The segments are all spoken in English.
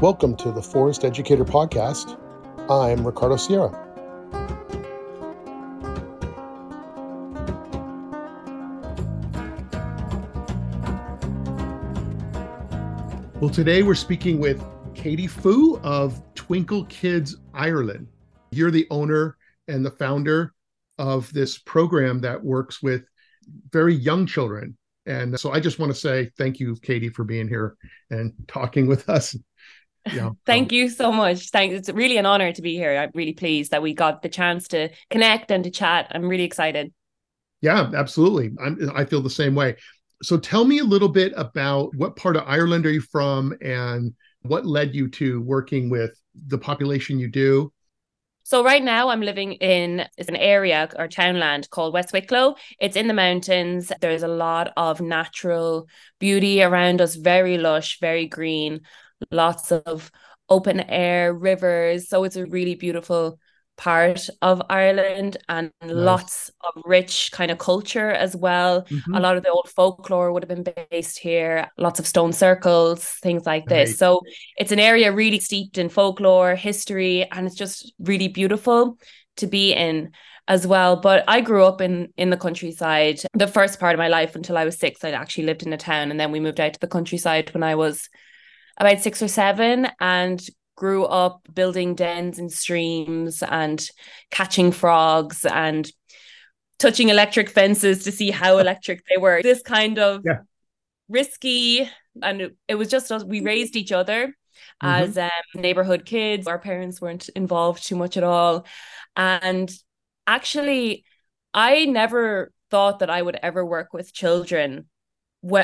Welcome to the Forest Educator Podcast. I'm Ricardo Sierra. Well, today we're speaking with Katie Fu of Twinkle Kids Ireland. You're the owner and the founder of this program that works with very young children. And so I just want to say thank you, Katie, for being here and talking with us yeah. Thank you so much. Thanks. It's really an honor to be here. I'm really pleased that we got the chance to connect and to chat. I'm really excited. Yeah, absolutely. I'm, I feel the same way. So tell me a little bit about what part of Ireland are you from and what led you to working with the population you do? So right now I'm living in an area or townland called West Wicklow. It's in the mountains. There's a lot of natural beauty around us, very lush, very green lots of open air rivers. So it's a really beautiful part of Ireland and nice. lots of rich kind of culture as well. Mm-hmm. A lot of the old folklore would have been based here, lots of stone circles, things like this. Right. So it's an area really steeped in folklore, history, and it's just really beautiful to be in as well but i grew up in in the countryside the first part of my life until i was 6 i'd actually lived in a town and then we moved out to the countryside when i was about six or seven and grew up building dens in streams and catching frogs and touching electric fences to see how electric they were. This kind of yeah. risky, and it was just us. We raised each other mm-hmm. as um, neighborhood kids. Our parents weren't involved too much at all, and actually, I never thought that I would ever work with children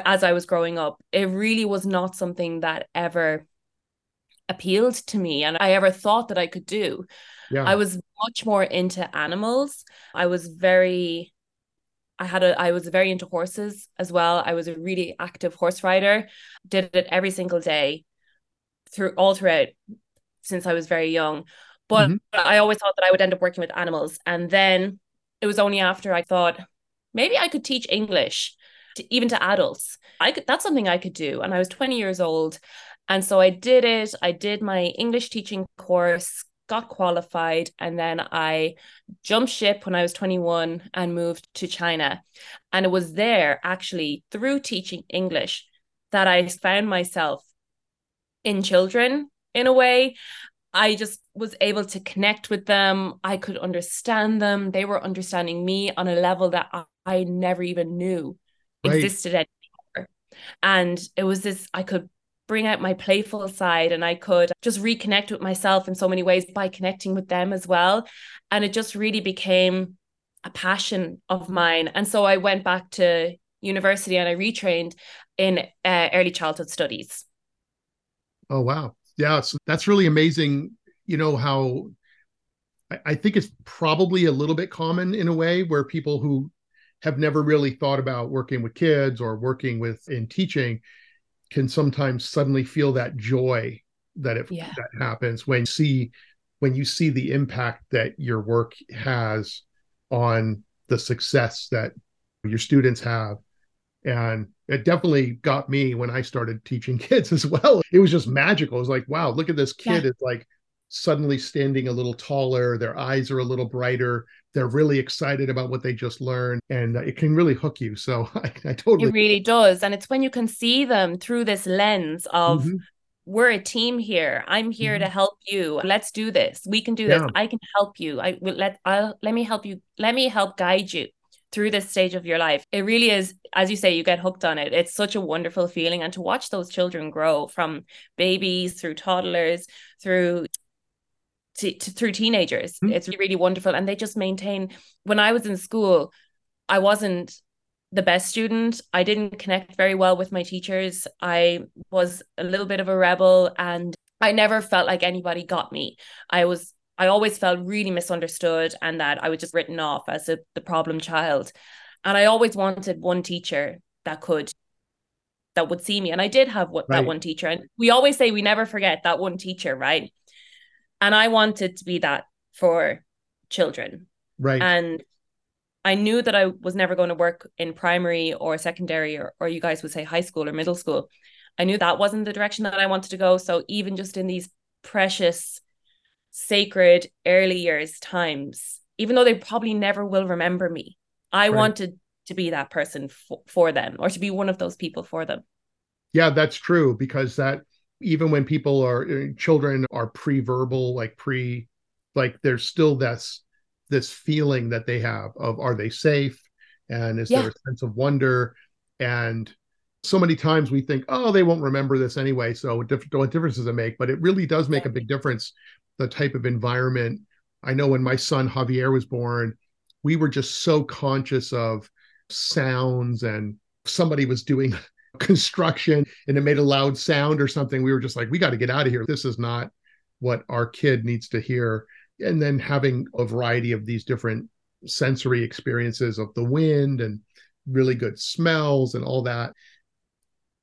as I was growing up, it really was not something that ever appealed to me and I ever thought that I could do. Yeah. I was much more into animals. I was very I had a I was very into horses as well. I was a really active horse rider. Did it every single day through all throughout since I was very young. But mm-hmm. I always thought that I would end up working with animals. And then it was only after I thought maybe I could teach English to, even to adults. I could that's something I could do. And I was 20 years old. And so I did it. I did my English teaching course, got qualified, and then I jumped ship when I was 21 and moved to China. And it was there actually through teaching English that I found myself in children in a way. I just was able to connect with them. I could understand them. They were understanding me on a level that I, I never even knew right. existed anymore. And it was this, I could bring out my playful side and I could just reconnect with myself in so many ways by connecting with them as well. And it just really became a passion of mine. And so I went back to university and I retrained in uh, early childhood studies. Oh, wow. Yeah. So that's really amazing. You know, how I, I think it's probably a little bit common in a way where people who have never really thought about working with kids or working with in teaching can sometimes suddenly feel that joy that it yeah. that happens when you see when you see the impact that your work has on the success that your students have and it definitely got me when i started teaching kids as well it was just magical it was like wow look at this kid yeah. it's like suddenly standing a little taller their eyes are a little brighter they're really excited about what they just learned and it can really hook you. So i, I totally it really does and it's when you can see them through this lens of mm-hmm. we're a team here. I'm here mm-hmm. to help you. Let's do this. We can do this. I can help you. I will let i'll let me help you. Let me help guide you through this stage of your life. It really is as you say you get hooked on it. It's such a wonderful feeling and to watch those children grow from babies through toddlers through to, to through teenagers. Mm-hmm. It's really wonderful. And they just maintain when I was in school, I wasn't the best student. I didn't connect very well with my teachers. I was a little bit of a rebel and I never felt like anybody got me. I was I always felt really misunderstood and that I was just written off as a, the problem child. And I always wanted one teacher that could that would see me. And I did have what, right. that one teacher. And we always say we never forget that one teacher, right? And I wanted to be that for children. Right. And I knew that I was never going to work in primary or secondary or, or you guys would say high school or middle school. I knew that wasn't the direction that I wanted to go. So even just in these precious, sacred early years times, even though they probably never will remember me, I right. wanted to be that person for, for them or to be one of those people for them. Yeah, that's true because that even when people are uh, children are pre-verbal, like pre, like there's still this this feeling that they have of are they safe? And is yeah. there a sense of wonder? And so many times we think oh they won't remember this anyway so what, what difference does it make? But it really does make a big difference the type of environment. I know when my son javier was born we were just so conscious of sounds and somebody was doing construction and it made a loud sound or something we were just like we got to get out of here. This is not what our kid needs to hear. And then having a variety of these different sensory experiences of the wind and really good smells and all that.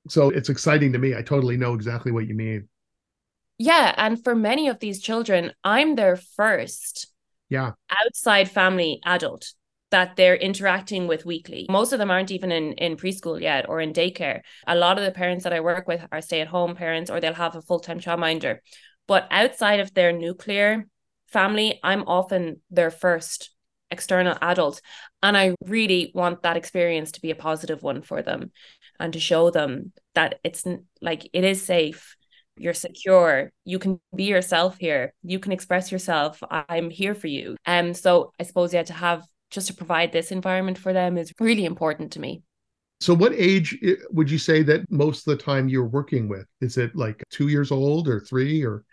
So it's exciting to me. I totally know exactly what you mean. Yeah and for many of these children i'm their first yeah. outside family adult that they're interacting with weekly. Most of them aren't even in, in preschool yet or in daycare. A lot of the parents that I work with are stay at home parents or they'll have a full time childminder. But outside of their nuclear family, I'm often their first external adult. And I really want that experience to be a positive one for them and to show them that it's like it is safe you're secure you can be yourself here you can express yourself i'm here for you and um, so i suppose yeah to have just to provide this environment for them is really important to me. So, what age would you say that most of the time you're working with? Is it like two years old or three or?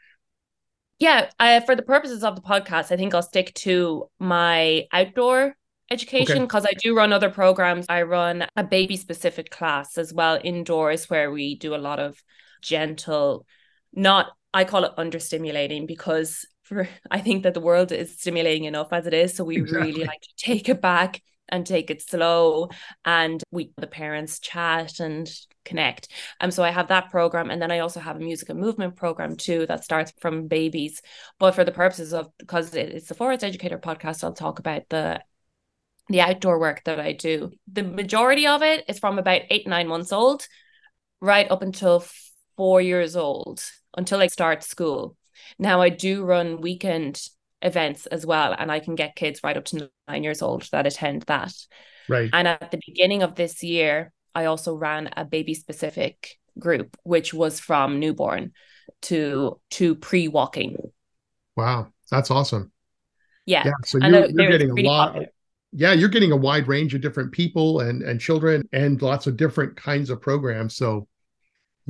Yeah, uh, for the purposes of the podcast, I think I'll stick to my outdoor education because okay. I do run other programs. I run a baby specific class as well indoors where we do a lot of gentle, not, I call it understimulating because for I think that the world is stimulating enough as it is. So we exactly. really like to take it back and take it slow and we the parents chat and connect. Um so I have that program and then I also have a music and movement program too that starts from babies. But for the purposes of because it's the Forest Educator podcast, I'll talk about the the outdoor work that I do. The majority of it is from about eight, nine months old, right up until four years old, until they start school. Now I do run weekend events as well, and I can get kids right up to nine years old that attend that. Right. And at the beginning of this year, I also ran a baby specific group, which was from newborn to to pre walking. Wow, that's awesome. Yeah. Yeah. So you're, you're getting a lot. Popular. Yeah, you're getting a wide range of different people and and children and lots of different kinds of programs. So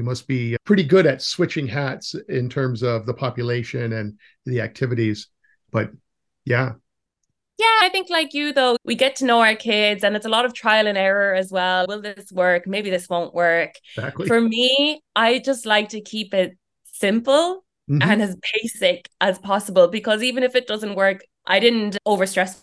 you must be pretty good at switching hats in terms of the population and the activities. But yeah. Yeah, I think like you though, we get to know our kids and it's a lot of trial and error as well. Will this work? Maybe this won't work. Exactly. For me, I just like to keep it simple mm-hmm. and as basic as possible because even if it doesn't work, I didn't overstress.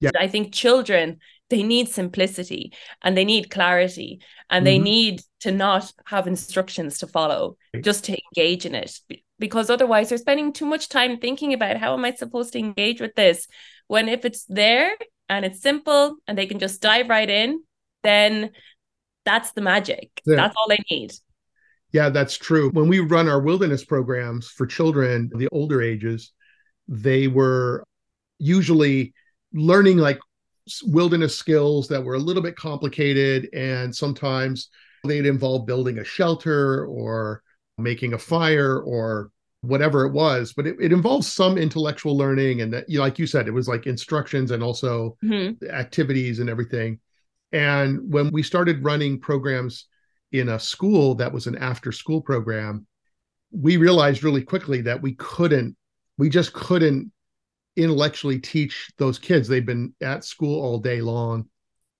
Yeah. I think children they need simplicity and they need clarity and mm-hmm. they need to not have instructions to follow just to engage in it. Because otherwise they're spending too much time thinking about how am i supposed to engage with this when if it's there and it's simple and they can just dive right in then that's the magic. Yeah. that's all they need. Yeah that's true. When we run our wilderness programs for children the older ages they were usually learning like wilderness skills that were a little bit complicated and sometimes they'd involve building a shelter or making a fire or whatever it was but it, it involves some intellectual learning and that you know, like you said it was like instructions and also mm-hmm. activities and everything and when we started running programs in a school that was an after school program we realized really quickly that we couldn't we just couldn't intellectually teach those kids. They've been at school all day long.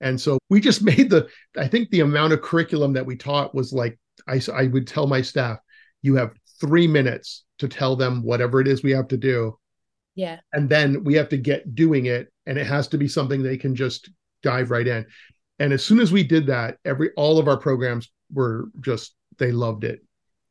And so we just made the, I think the amount of curriculum that we taught was like, I, I would tell my staff, you have three minutes to tell them whatever it is we have to do. Yeah. And then we have to get doing it. And it has to be something they can just dive right in. And as soon as we did that, every all of our programs were just they loved it.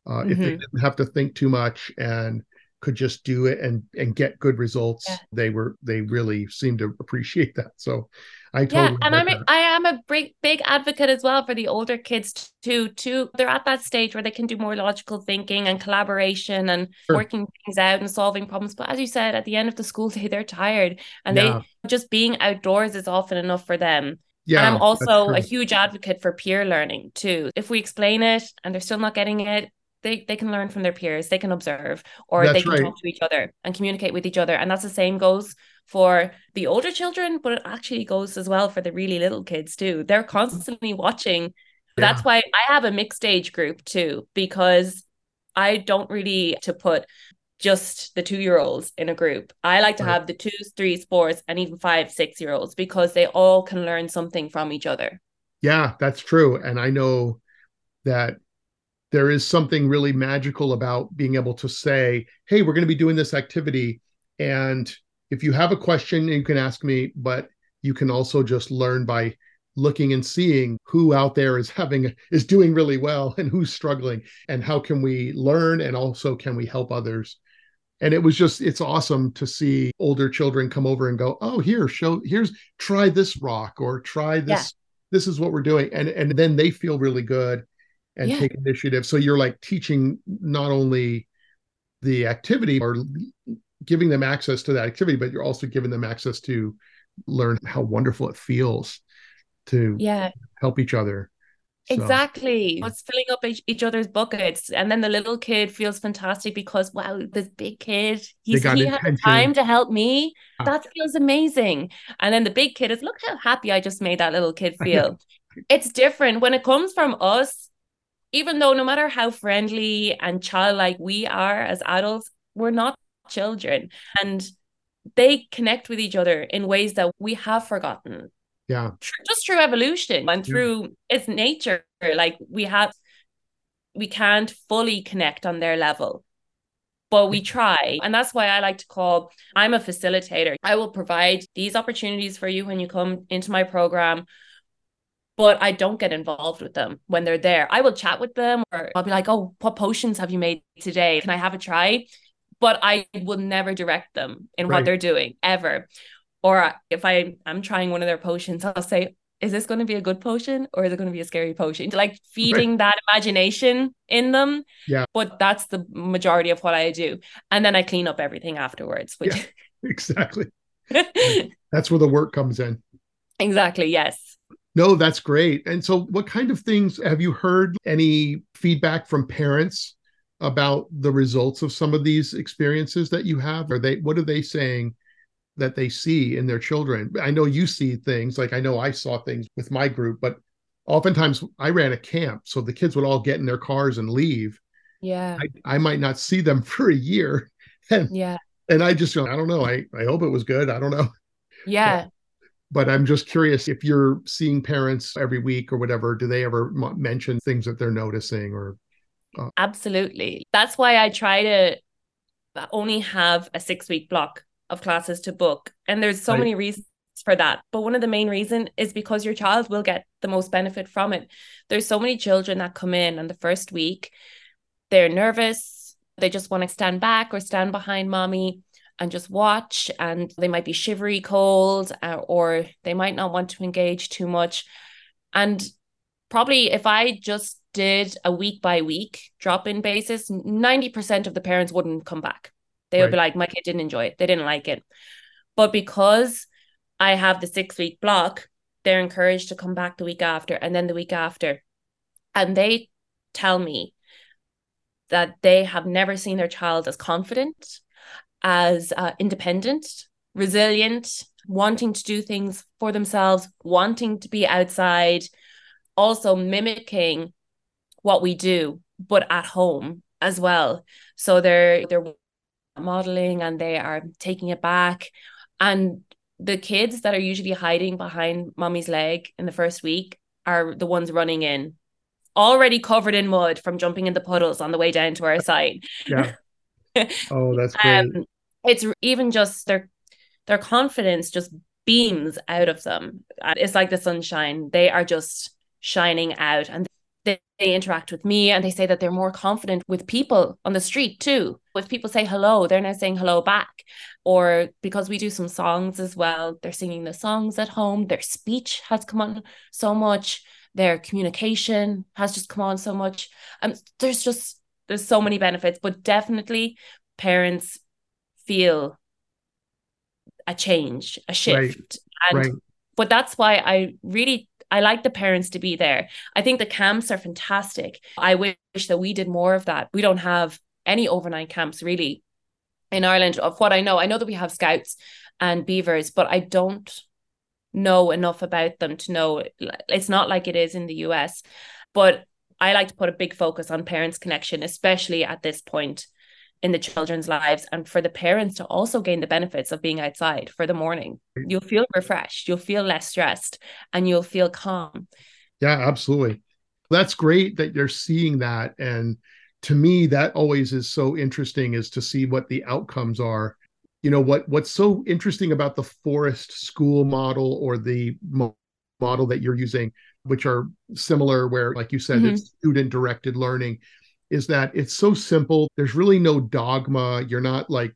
Uh, mm-hmm. If they mm-hmm. didn't have to think too much and could just do it and and get good results yeah. they were they really seemed to appreciate that so I totally yeah, and I'm a, I am a big big advocate as well for the older kids too. Too, they're at that stage where they can do more logical thinking and collaboration and sure. working things out and solving problems. But as you said, at the end of the school day, they're tired, and yeah. they just being outdoors is often enough for them. Yeah, and I'm also a huge advocate for peer learning too. If we explain it and they're still not getting it, they, they can learn from their peers, they can observe, or that's they can right. talk to each other and communicate with each other. And that's the same goes for the older children, but it actually goes as well for the really little kids too. They're constantly watching. Yeah. That's why I have a mixed age group too, because I don't really to put just the two year olds in a group. I like to right. have the twos, threes, fours, and even five, six year olds because they all can learn something from each other. Yeah, that's true. And I know that there is something really magical about being able to say, hey, we're going to be doing this activity. And if you have a question, you can ask me, but you can also just learn by looking and seeing who out there is having is doing really well and who's struggling and how can we learn and also can we help others and it was just it's awesome to see older children come over and go oh here show here's try this rock or try this yeah. this is what we're doing and and then they feel really good and yeah. take initiative so you're like teaching not only the activity or giving them access to that activity, but you're also giving them access to learn how wonderful it feels to yeah help each other. So. Exactly. It's filling up each, each, other's buckets. And then the little kid feels fantastic because, wow, this big kid, he's, he had time to help me. That feels amazing. And then the big kid is, look how happy I just made that little kid feel. it's different when it comes from us, even though no matter how friendly and childlike we are as adults, we're not children. And they connect with each other in ways that we have forgotten. Yeah. Just through evolution and mm. through yeah. its nature. Like we have we can't fully connect on their level but we try. And that's why i like to call i'm a facilitator. I will provide these opportunities for you when you come into my program but I don't get involved with them when they're there. I will chat with them or I'll be like, oh, what potions have you made today? Can I have a try? but I will never direct them in right. what they're doing ever. Or if I am trying one of their potions, I'll say, is this going to be a good potion or is it going to be a scary potion? Like feeding right. that imagination in them. Yeah. But that's the majority of what I do. And then I clean up everything afterwards. Which... Yeah, exactly. that's where the work comes in. Exactly. Yes. No, that's great. And so, what kind of things have you heard? Any feedback from parents about the results of some of these experiences that you have? Are they what are they saying that they see in their children? I know you see things like I know I saw things with my group, but oftentimes I ran a camp, so the kids would all get in their cars and leave. Yeah. I, I might not see them for a year. And yeah. And I just I don't know. I, I hope it was good. I don't know. Yeah. But, but I'm just curious if you're seeing parents every week or whatever, do they ever m- mention things that they're noticing or Oh. Absolutely. That's why I try to uh, only have a six week block of classes to book. And there's so right. many reasons for that. But one of the main reason is because your child will get the most benefit from it. There's so many children that come in on the first week, they're nervous, they just want to stand back or stand behind mommy and just watch and they might be shivery cold uh, or they might not want to engage too much. And probably if I just did a week by week drop in basis, 90% of the parents wouldn't come back. They would right. be like, my kid didn't enjoy it. They didn't like it. But because I have the six week block, they're encouraged to come back the week after and then the week after. And they tell me that they have never seen their child as confident, as uh, independent, resilient, wanting to do things for themselves, wanting to be outside, also mimicking what we do, but at home as well. So they're they're modeling and they are taking it back. And the kids that are usually hiding behind mommy's leg in the first week are the ones running in, already covered in mud from jumping in the puddles on the way down to our site. Yeah. Oh, that's great. Um, it's even just their their confidence just beams out of them. It's like the sunshine. They are just shining out and they, they interact with me and they say that they're more confident with people on the street too. If people say hello, they're now saying hello back. Or because we do some songs as well, they're singing the songs at home. Their speech has come on so much. Their communication has just come on so much. Um, there's just there's so many benefits, but definitely parents feel a change, a shift. Right. And right. but that's why I really I like the parents to be there. I think the camps are fantastic. I wish that we did more of that. We don't have any overnight camps really in Ireland of what I know. I know that we have scouts and beavers, but I don't know enough about them to know it's not like it is in the US. But I like to put a big focus on parents' connection, especially at this point in the children's lives and for the parents to also gain the benefits of being outside for the morning. You'll feel refreshed, you'll feel less stressed, and you'll feel calm. Yeah, absolutely. That's great that you're seeing that. And to me, that always is so interesting is to see what the outcomes are. You know, what what's so interesting about the forest school model or the mo- model that you're using, which are similar, where, like you said, mm-hmm. it's student directed learning is that it's so simple. There's really no dogma. You're not like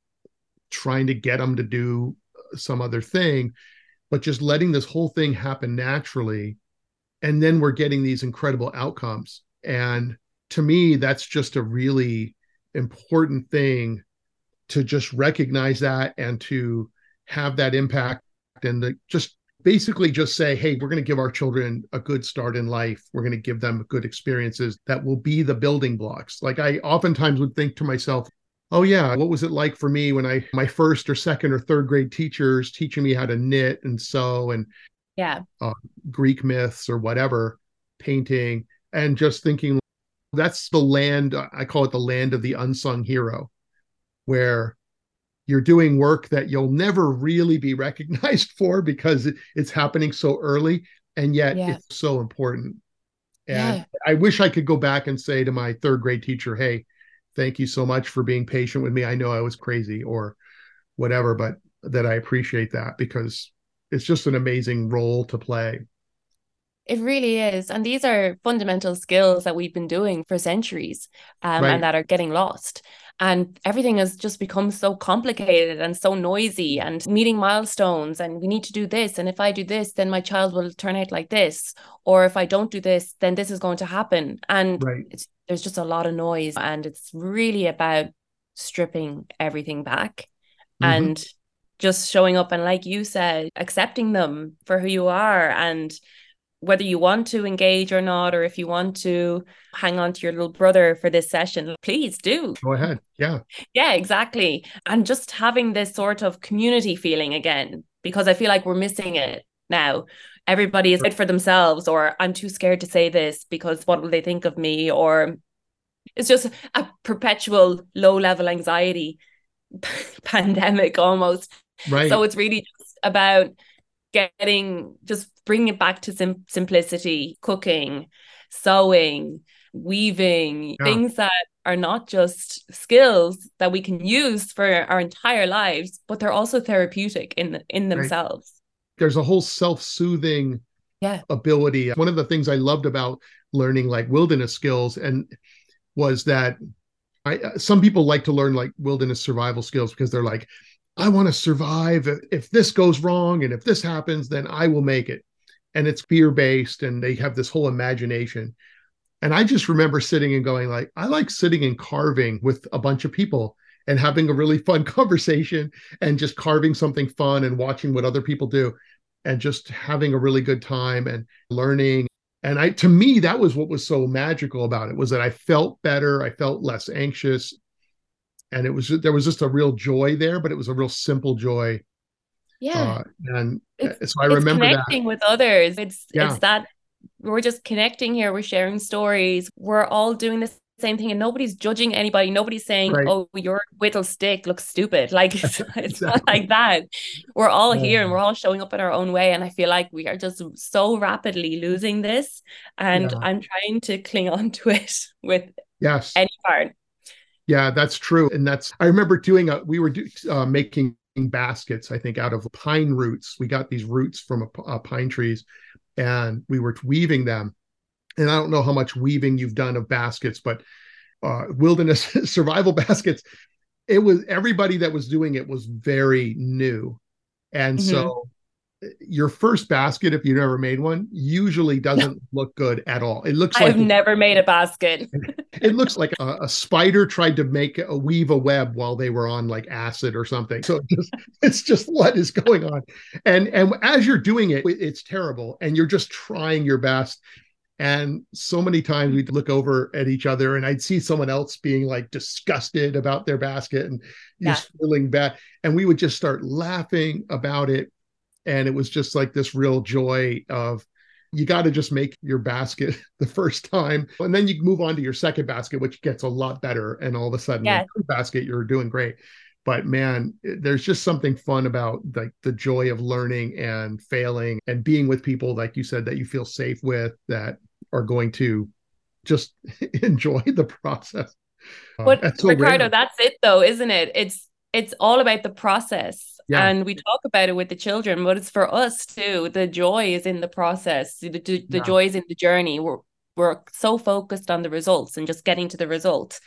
trying to get them to do uh, some other thing, but just letting this whole thing happen naturally. And then we're getting these incredible outcomes. And to me, that's just a really important thing to just recognize that and to have that impact and just basically just say, hey, we're going to give our children a good start in life. We're going to give them good experiences that will be the building blocks. Like I oftentimes would think to myself, oh yeah, what was it like for me when I my first or second or third grade teachers teaching me how to knit and sew and yeah, uh, Greek myths or whatever, painting, and just thinking that's the land I call it the land of the unsung hero, where you're doing work that you'll never really be recognized for because it's happening so early and yet yeah. it's so important and yeah. i wish i could go back and say to my third grade teacher hey thank you so much for being patient with me i know i was crazy or whatever but that i appreciate that because it's just an amazing role to play it really is. And these are fundamental skills that we've been doing for centuries um, right. and that are getting lost and everything has just become so complicated and so noisy and meeting milestones and we need to do this and if i do this then my child will turn out like this or if i don't do this then this is going to happen and right. there's just a lot of noise and it's really about stripping everything back mm-hmm. and just showing up and like you said accepting them for who you are and whether you want to engage or not, or if you want to hang on to your little brother for this session, please do. Go ahead. Yeah. Yeah, exactly. And just having this sort of community feeling again, because I feel like we're missing it now. Everybody is it for themselves, or I'm too scared to say this because what will they think of me? Or it's just a perpetual low level anxiety pandemic almost. Right. So it's really just about getting just bringing it back to sim- simplicity, cooking, sewing, weaving, yeah. things that are not just skills that we can use for our entire lives, but they're also therapeutic in in themselves. Right. There's a whole self-soothing yeah. ability. One of the things I loved about learning like wilderness skills and was that I, uh, some people like to learn like wilderness survival skills because they're like, I want to survive. If this goes wrong and if this happens, then I will make it. And it's fear based and they have this whole imagination. And i just remember sitting and going like i like sitting and carving with a bunch of people and having a really fun conversation and just carving something fun and watching what other people do and just having a really good time and learning. And i to me that was what was so magical about it was that i felt better i felt less anxious and it was there was just a real joy there but it was a real simple joy yeah. Uh, and it's, so I remember connecting that. with others. It's yeah. it's that we're just connecting here. We're sharing stories. We're all doing the same thing, and nobody's judging anybody. Nobody's saying, right. "Oh, your whittle stick looks stupid." Like it's, exactly. not like that. We're all yeah. here, and we're all showing up in our own way. And I feel like we are just so rapidly losing this, and yeah. I'm trying to cling on to it with yes any part. Yeah, that's true, and that's. I remember doing a. We were do, uh, making baskets, I think, out of pine roots. We got these roots from a, a pine trees and we were weaving them. and I don't know how much weaving you've done of baskets, but uh, wilderness survival baskets, it was everybody that was doing it was very new. And mm-hmm. so your first basket, if you've never made one, usually doesn't look good at all. It looks like I've never made a basket. it looks like a, a, spider tried to make a weave a web while they were on like acid or something. So it just, it's just what is going on. And and as you're doing it, it's terrible. And you're just trying your best. And so many times we'd look over at each other and I'd see someone else being like disgusted about their basket and yeah. just feeling bad. And we would just start laughing about it and it was just like this real joy of you got to just make your basket the first time and then you move on to your second basket which gets a lot better and all of a sudden yeah. basket you're doing great but man there's just something fun about like the joy of learning and failing and being with people like you said that you feel safe with that are going to just enjoy the process but uh, so ricardo rare. that's it though isn't it it's it's all about the process yeah. And we talk about it with the children, but it's for us too. The joy is in the process. The, the, the yeah. joy is in the journey. We're we're so focused on the results and just getting to the result,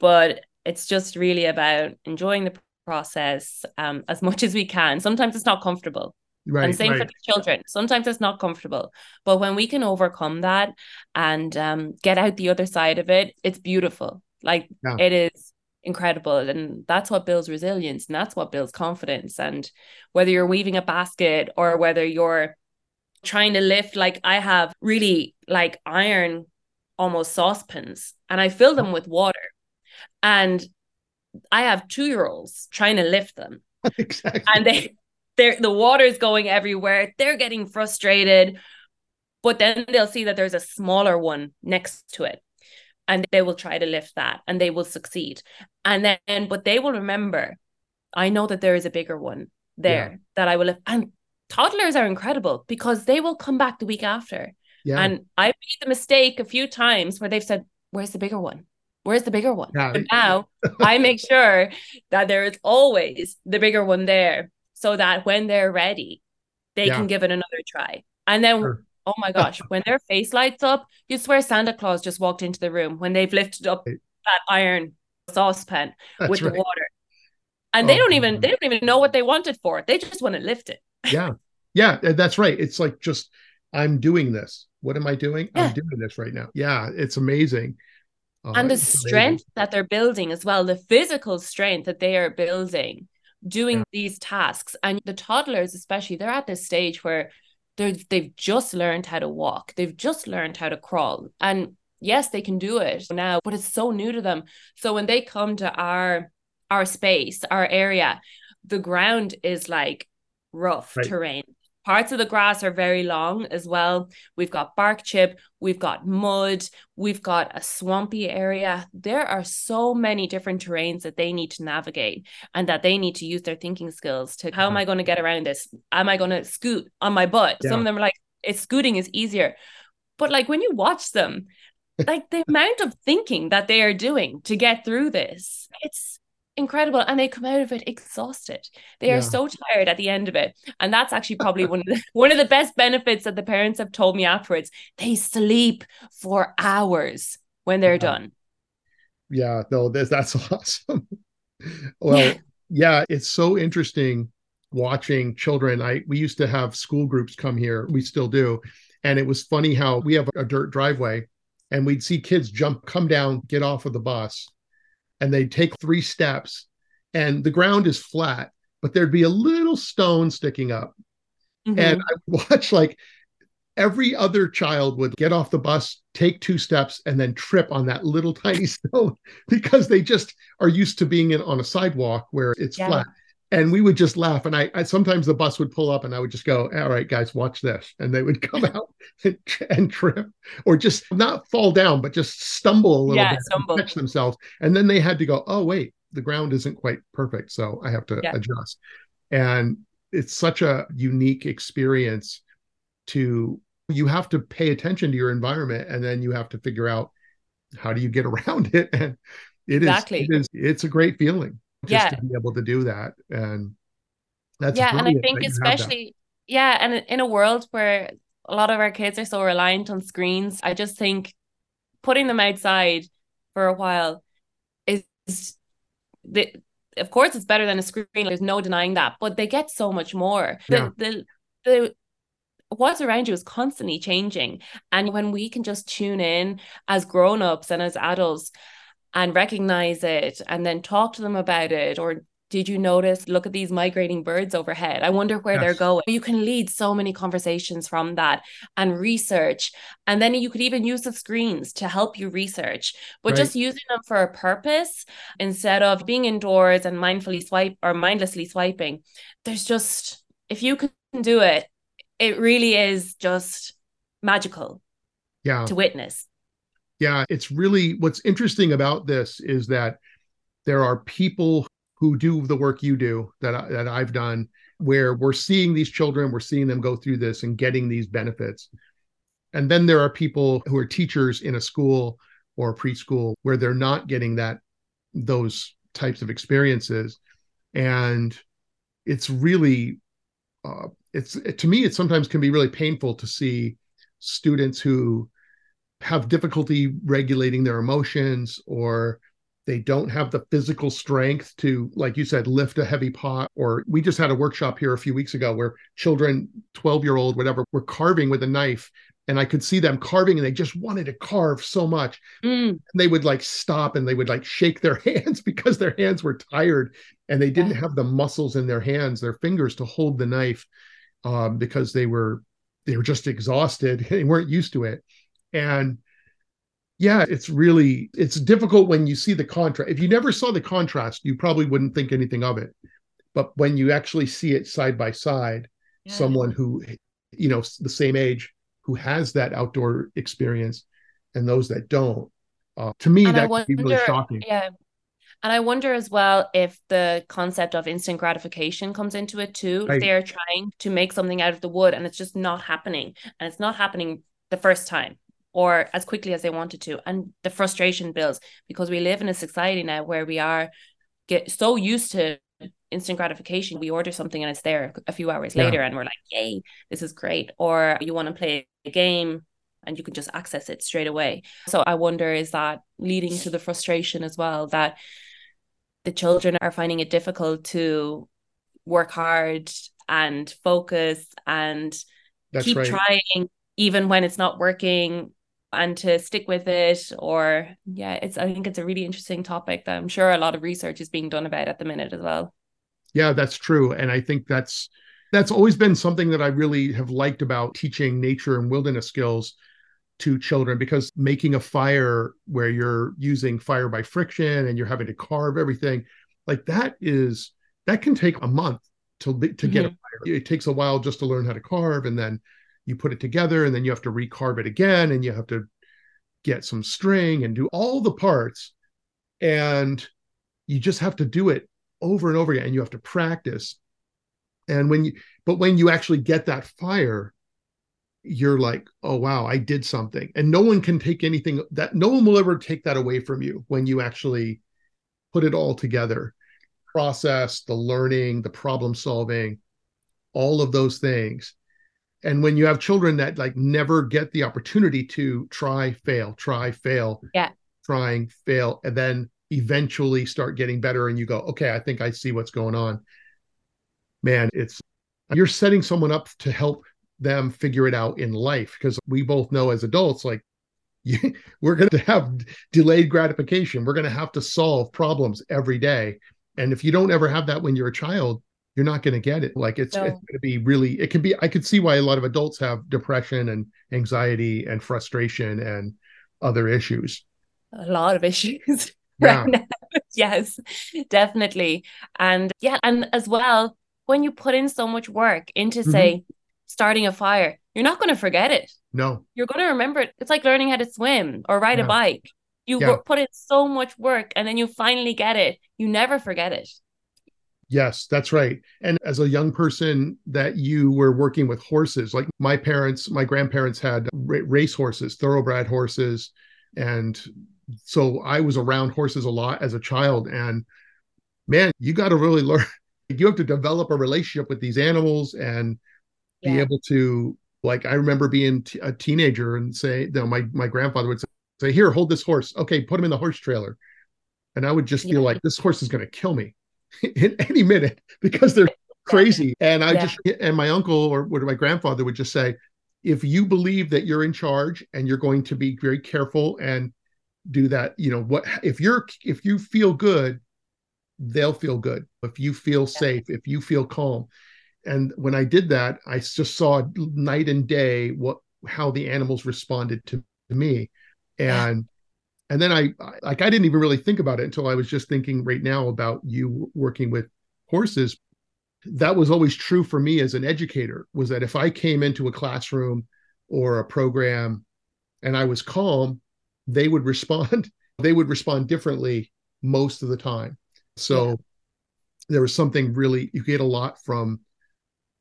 but it's just really about enjoying the process um, as much as we can. Sometimes it's not comfortable. Right, and same right. for the children. Sometimes it's not comfortable, but when we can overcome that and um, get out the other side of it, it's beautiful. Like yeah. it is incredible. And that's what builds resilience and that's what builds confidence. And whether you're weaving a basket or whether you're trying to lift like I have really like iron almost saucepans and I fill them with water. And I have 2-year-olds trying to lift them. Exactly. And they they're the water's going everywhere. They're getting frustrated but then they'll see that there's a smaller one next to it and they will try to lift that and they will succeed. And then, but they will remember, I know that there is a bigger one there yeah. that I will lift. And toddlers are incredible because they will come back the week after. Yeah. And I made the mistake a few times where they've said, Where's the bigger one? Where's the bigger one? Yeah. But now I make sure that there is always the bigger one there so that when they're ready, they yeah. can give it another try. And then sure. Oh my gosh, when their face lights up, you swear Santa Claus just walked into the room when they've lifted up that iron saucepan That's with right. the water. And oh, they don't even they don't even know what they want it for. They just want to lift it. yeah. Yeah, that's right. It's like just I'm doing this. What am I doing? Yeah. I'm doing this right now. Yeah, it's amazing. Uh, and the strength amazing. that they're building as well, the physical strength that they are building doing yeah. these tasks. And the toddlers, especially, they're at this stage where they're, they've just learned how to walk. They've just learned how to crawl. And yes they can do it now but it's so new to them. So when they come to our our space our area the ground is like rough right. terrain Parts of the grass are very long as well. We've got bark chip, we've got mud, we've got a swampy area. There are so many different terrains that they need to navigate and that they need to use their thinking skills to how am I going to get around this? Am I going to scoot on my butt? Yeah. Some of them are like, it's scooting is easier. But like when you watch them, like the amount of thinking that they are doing to get through this, it's incredible and they come out of it exhausted. They yeah. are so tired at the end of it and that's actually probably one of the one of the best benefits that the parents have told me afterwards. They sleep for hours when they're yeah. done. Yeah no that's, that's awesome. Well yeah. yeah it's so interesting watching children. I we used to have school groups come here. We still do. And it was funny how we have a dirt driveway and we'd see kids jump come down get off of the bus and they'd take three steps and the ground is flat, but there'd be a little stone sticking up. Mm-hmm. And I watch like every other child would get off the bus, take two steps, and then trip on that little tiny stone because they just are used to being in on a sidewalk where it's yeah. flat and we would just laugh and I, I, sometimes the bus would pull up and i would just go all right guys watch this and they would come out and, and, trip or just not fall down but just stumble a little yeah, bit stumble. catch themselves and then they had to go oh wait the ground isn't quite perfect so i have to yeah. adjust and it's such a unique experience to you have to pay attention to your environment and then you have to figure out how do you get around it and it exactly. is, it is it's a great feeling just yeah. to be able to do that and that's yeah and i think especially yeah and in a world where a lot of our kids are so reliant on screens. I just think putting them outside for a while is the of course it's better than a screen there's no denying that but they get so much more yeah. the, the the what's around you is constantly changing and when we can just tune in as grown-ups and as adults and recognize it and then talk to them about it or did you notice? Look at these migrating birds overhead. I wonder where yes. they're going. You can lead so many conversations from that and research. And then you could even use the screens to help you research, but right. just using them for a purpose instead of being indoors and mindfully swipe or mindlessly swiping. There's just, if you can do it, it really is just magical yeah. to witness. Yeah, it's really what's interesting about this is that there are people who do the work you do that I, that I've done where we're seeing these children we're seeing them go through this and getting these benefits. And then there are people who are teachers in a school or preschool where they're not getting that those types of experiences. And it's really uh, it's it, to me it sometimes can be really painful to see students who have difficulty regulating their emotions or they don't have the physical strength to like you said lift a heavy pot or we just had a workshop here a few weeks ago where children 12 year old whatever were carving with a knife and i could see them carving and they just wanted to carve so much mm. and they would like stop and they would like shake their hands because their hands were tired and they didn't yeah. have the muscles in their hands their fingers to hold the knife um, because they were they were just exhausted they weren't used to it and yeah it's really it's difficult when you see the contrast if you never saw the contrast you probably wouldn't think anything of it but when you actually see it side by side yeah. someone who you know the same age who has that outdoor experience and those that don't uh, to me and that wonder, be really shocking yeah and I wonder as well if the concept of instant gratification comes into it too. Right. They're trying to make something out of the wood and it's just not happening. And it's not happening the first time or as quickly as they wanted to and the frustration builds because we live in a society now where we are get so used to instant gratification we order something and it's there a few hours yeah. later and we're like yay this is great or you want to play a game and you can just access it straight away so i wonder is that leading to the frustration as well that the children are finding it difficult to work hard and focus and That's keep right. trying even when it's not working and to stick with it or yeah it's i think it's a really interesting topic that i'm sure a lot of research is being done about at the minute as well yeah that's true and i think that's that's always been something that i really have liked about teaching nature and wilderness skills to children because making a fire where you're using fire by friction and you're having to carve everything like that is that can take a month to to mm-hmm. get a mm-hmm. fire it takes a while just to learn how to carve and then you put it together and then you have to recarve it again and you have to get some string and do all the parts. And you just have to do it over and over again and you have to practice. And when you but when you actually get that fire you're like oh wow i did something. And no one can take anything that no one will ever take that away from you when you actually put it all together. Process the learning the problem solving all of those things and when you have children that like never get the opportunity to try fail try fail yeah. trying fail and then eventually start getting better and you go okay i think i see what's going on. Man it's you're setting someone up to help them figure it out in life because we both know as adults like you, we're going to have delayed gratification. We're going to have to solve problems every day. And if you don't ever have that when you're a child you're not going to get it. Like it's, no. it's going to be really, it can be, I could see why a lot of adults have depression and anxiety and frustration and other issues. A lot of issues. Yeah. right yes, definitely. And yeah, and as well, when you put in so much work into, mm-hmm. say, starting a fire, you're not going to forget it. No. You're going to remember it. It's like learning how to swim or ride yeah. a bike. You yeah. put in so much work and then you finally get it. You never forget it. Yes, that's right. And as a young person that you were working with horses, like my parents, my grandparents had race horses, thoroughbred horses. And so I was around horses a lot as a child. And man, you got to really learn. You have to develop a relationship with these animals and be able to Like I remember being t- a teenager and say, you know, my my grandfather would say, "Here, hold this horse. Okay, put him in the horse trailer," and I would just feel yeah. like this horse is going to kill me in any minute because they're crazy. And I yeah. just and my uncle or, or my grandfather would just say, if you believe that you're in charge and you're going to be very careful and do that, you know what if you're if you feel good, they'll feel good. If you feel safe, if you feel calm. And when I did that, I just saw night and day what how the animals responded to, to me. And and then I like I didn't even really think about it until I was just thinking right now about you working with horses that was always true for me as an educator was that if I came into a classroom or a program and I was calm, they would respond. they would respond differently most of the time. So yeah. there was something really you get a lot from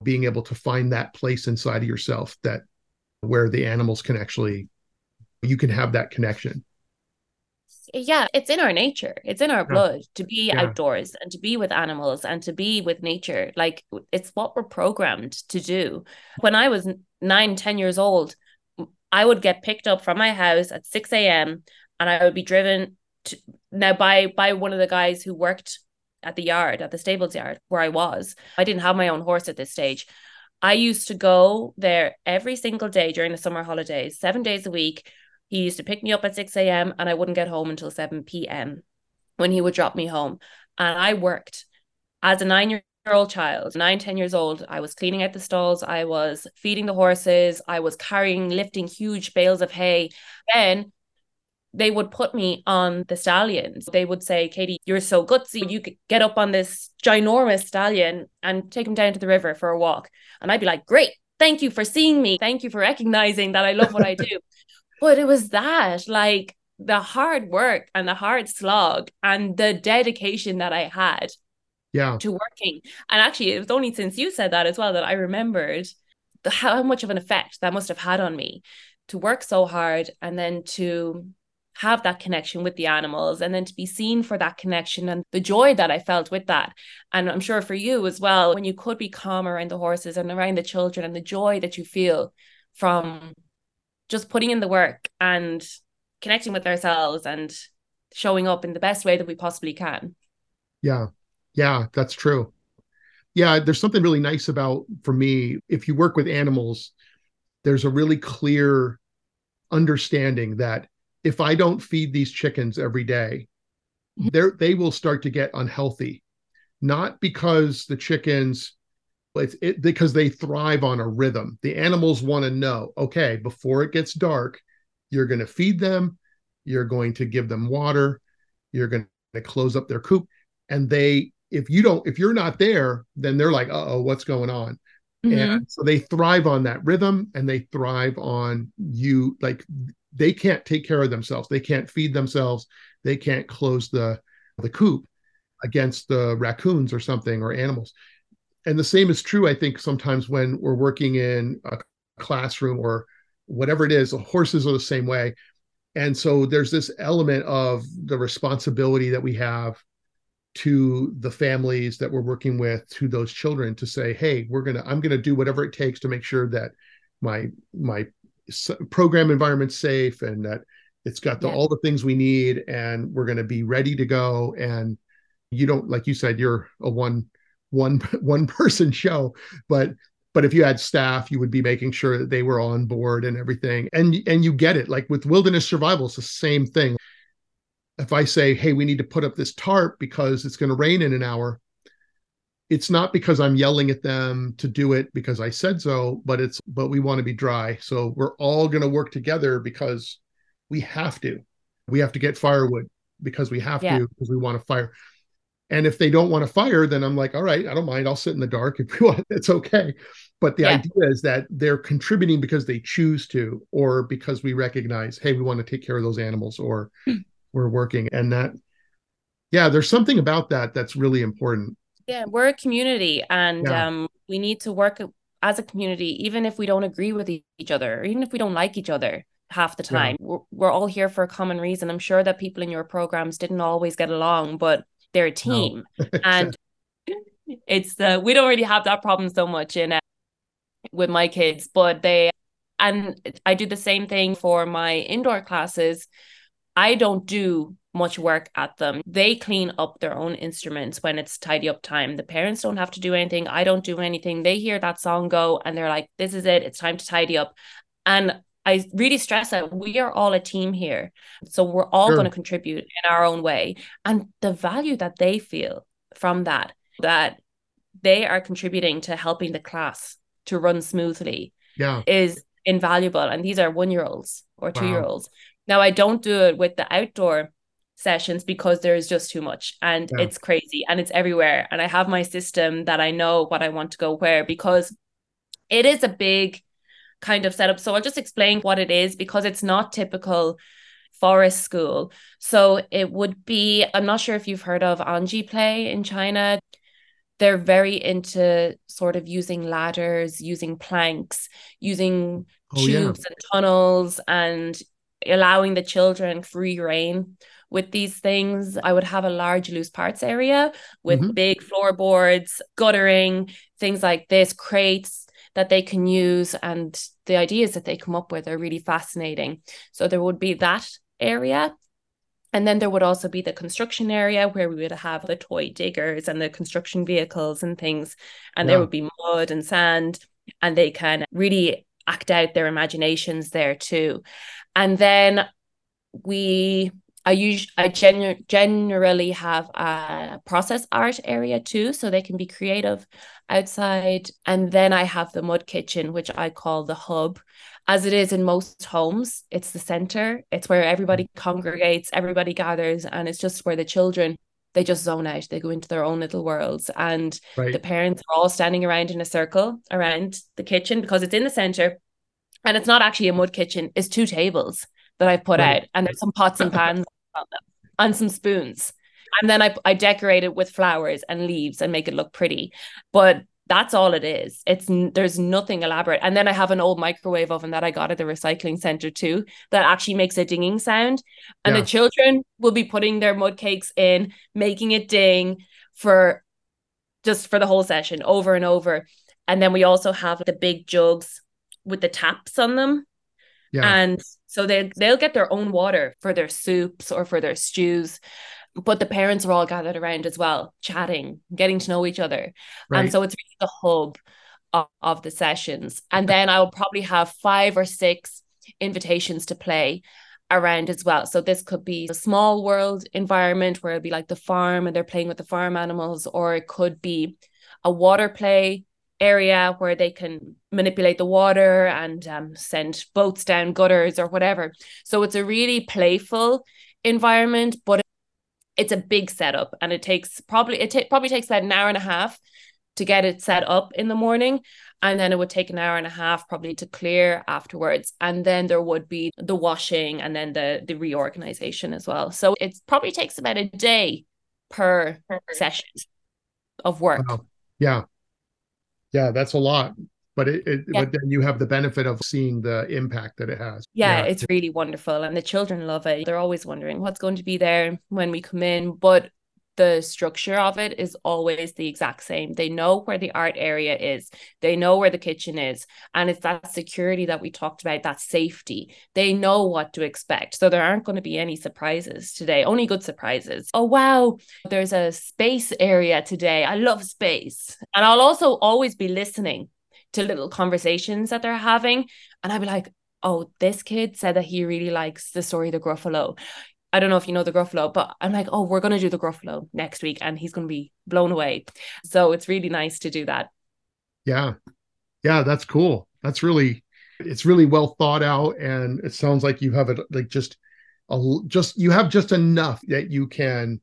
being able to find that place inside of yourself that where the animals can actually you can have that connection yeah, it's in our nature. It's in our blood to be yeah. outdoors and to be with animals and to be with nature. Like it's what we're programmed to do. When I was nine, ten years old, I would get picked up from my house at 6 a.m. and I would be driven to, now by by one of the guys who worked at the yard, at the stables yard where I was. I didn't have my own horse at this stage. I used to go there every single day during the summer holidays, seven days a week, he used to pick me up at 6 a.m. and I wouldn't get home until 7 p.m. when he would drop me home. And I worked as a nine year old child, nine, 10 years old. I was cleaning out the stalls. I was feeding the horses. I was carrying, lifting huge bales of hay. Then they would put me on the stallions. They would say, Katie, you're so gutsy. You could get up on this ginormous stallion and take him down to the river for a walk. And I'd be like, great. Thank you for seeing me. Thank you for recognizing that I love what I do. But it was that, like the hard work and the hard slog and the dedication that I had yeah. to working. And actually, it was only since you said that as well that I remembered the, how much of an effect that must have had on me to work so hard and then to have that connection with the animals and then to be seen for that connection and the joy that I felt with that. And I'm sure for you as well, when you could be calm around the horses and around the children and the joy that you feel from just putting in the work and connecting with ourselves and showing up in the best way that we possibly can. Yeah. Yeah, that's true. Yeah, there's something really nice about for me if you work with animals, there's a really clear understanding that if I don't feed these chickens every day, mm-hmm. they they will start to get unhealthy. Not because the chickens it's it, because they thrive on a rhythm. The animals want to know, okay, before it gets dark, you're going to feed them, you're going to give them water, you're going to close up their coop, and they, if you don't, if you're not there, then they're like, uh oh, what's going on? Mm-hmm. And so they thrive on that rhythm, and they thrive on you. Like they can't take care of themselves, they can't feed themselves, they can't close the the coop against the raccoons or something or animals and the same is true i think sometimes when we're working in a classroom or whatever it is the horses are the same way and so there's this element of the responsibility that we have to the families that we're working with to those children to say hey we're going to i'm going to do whatever it takes to make sure that my my program environment's safe and that it's got the, yeah. all the things we need and we're going to be ready to go and you don't like you said you're a one one one person show but but if you had staff you would be making sure that they were on board and everything. And and you get it. Like with wilderness survival it's the same thing. If i say hey we need to put up this tarp because it's going to rain in an hour it's not because i'm yelling at them to do it because i said so but it's but we want to be dry. So we're all going to work together because we have to. We have to get firewood because we have yeah. to because we want to fire and if they don't want to fire, then I'm like, all right, I don't mind. I'll sit in the dark if you want. It's okay. But the yeah. idea is that they're contributing because they choose to, or because we recognize, hey, we want to take care of those animals, or hmm. we're working. And that, yeah, there's something about that that's really important. Yeah, we're a community, and yeah. um, we need to work as a community, even if we don't agree with each other, or even if we don't like each other half the time. Yeah. We're, we're all here for a common reason. I'm sure that people in your programs didn't always get along, but they're a team. No. and it's the we don't really have that problem so much in uh, with my kids, but they and I do the same thing for my indoor classes. I don't do much work at them. They clean up their own instruments when it's tidy up time. The parents don't have to do anything. I don't do anything. They hear that song go and they're like, this is it. It's time to tidy up. And I really stress that we are all a team here. So we're all sure. going to contribute in our own way. And the value that they feel from that, that they are contributing to helping the class to run smoothly yeah. is invaluable. And these are one year olds or two year olds. Now, I don't do it with the outdoor sessions because there's just too much and yeah. it's crazy and it's everywhere. And I have my system that I know what I want to go where because it is a big kind of setup. So I'll just explain what it is because it's not typical forest school. So it would be, I'm not sure if you've heard of Anji play in China. They're very into sort of using ladders, using planks, using oh, tubes yeah. and tunnels, and allowing the children free reign with these things. I would have a large loose parts area with mm-hmm. big floorboards, guttering, things like this, crates that they can use. And the ideas that they come up with are really fascinating. So there would be that area. And then there would also be the construction area where we would have the toy diggers and the construction vehicles and things. And yeah. there would be mud and sand, and they can really act out their imaginations there too. And then we I use I genu- generally have a process art area too, so they can be creative outside. And then I have the mud kitchen, which I call the hub. As it is in most homes, it's the center. It's where everybody congregates, everybody gathers, and it's just where the children they just zone out. They go into their own little worlds, and right. the parents are all standing around in a circle around the kitchen because it's in the center, and it's not actually a mud kitchen. It's two tables that I've put right. out, and there's some pots and pans on them, and some spoons. And then I I decorate it with flowers and leaves and make it look pretty. But that's all it is. It's there's nothing elaborate. And then I have an old microwave oven that I got at the recycling center too that actually makes a dinging sound. And yeah. the children will be putting their mud cakes in, making it ding for just for the whole session over and over. And then we also have the big jugs with the taps on them. Yeah. And so they they'll get their own water for their soups or for their stews. But the parents are all gathered around as well, chatting, getting to know each other. Right. And so it's really the hub of, of the sessions. And then I'll probably have five or six invitations to play around as well. So this could be a small world environment where it'll be like the farm and they're playing with the farm animals, or it could be a water play area where they can manipulate the water and um, send boats down gutters or whatever. So it's a really playful environment, but it's a big setup and it takes probably it ta- probably takes about an hour and a half to get it set up in the morning and then it would take an hour and a half probably to clear afterwards and then there would be the washing and then the the reorganization as well so it probably takes about a day per session of work wow. yeah yeah, that's a lot. But it, it yeah. but then you have the benefit of seeing the impact that it has. Yeah, yeah, it's really wonderful. And the children love it. They're always wondering what's going to be there when we come in. But the structure of it is always the exact same. They know where the art area is, they know where the kitchen is, and it's that security that we talked about, that safety. They know what to expect. So there aren't going to be any surprises today, only good surprises. Oh, wow, there's a space area today. I love space. And I'll also always be listening to little conversations that they're having. And I'll be like, oh, this kid said that he really likes the story of The Gruffalo. I don't know if you know the Gruffalo, but I'm like, oh, we're going to do the Gruffalo next week and he's going to be blown away. So it's really nice to do that. Yeah. Yeah, that's cool. That's really, it's really well thought out. And it sounds like you have it like just, a, just, you have just enough that you can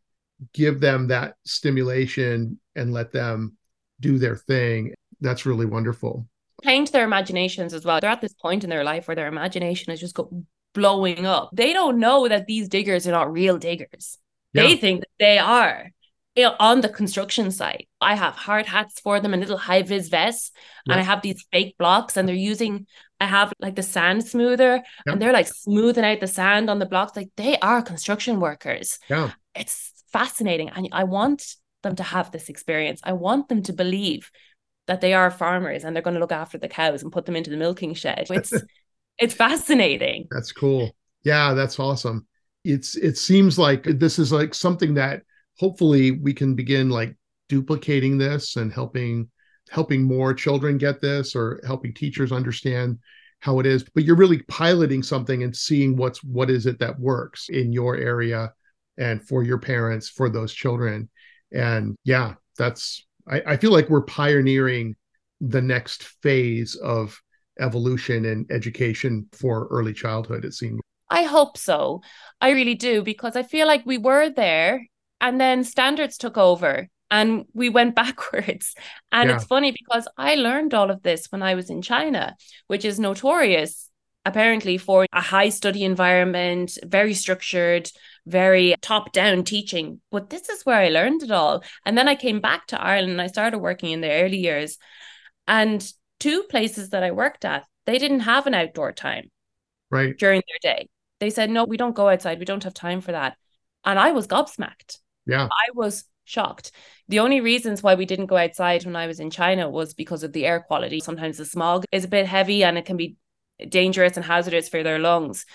give them that stimulation and let them do their thing. That's really wonderful. Paint their imaginations as well. They're at this point in their life where their imagination is just go blowing up. They don't know that these diggers are not real diggers. Yeah. They think that they are you know, on the construction site. I have hard hats for them and little high vis vests, yeah. and I have these fake blocks, and they're using. I have like the sand smoother, yeah. and they're like smoothing out the sand on the blocks. Like they are construction workers. Yeah, it's fascinating, and I want them to have this experience. I want them to believe that they are farmers and they're going to look after the cows and put them into the milking shed. It's it's fascinating. That's cool. Yeah, that's awesome. It's it seems like this is like something that hopefully we can begin like duplicating this and helping helping more children get this or helping teachers understand how it is but you're really piloting something and seeing what's what is it that works in your area and for your parents for those children and yeah that's I, I feel like we're pioneering the next phase of evolution and education for early childhood it seems i hope so i really do because i feel like we were there and then standards took over and we went backwards. And yeah. it's funny because I learned all of this when I was in China, which is notorious apparently for a high study environment, very structured, very top down teaching. But this is where I learned it all. And then I came back to Ireland and I started working in the early years. And two places that I worked at, they didn't have an outdoor time right during their day. They said, no, we don't go outside. We don't have time for that. And I was gobsmacked. Yeah. I was shocked. The only reasons why we didn't go outside when I was in China was because of the air quality. Sometimes the smog is a bit heavy and it can be dangerous and hazardous for their lungs.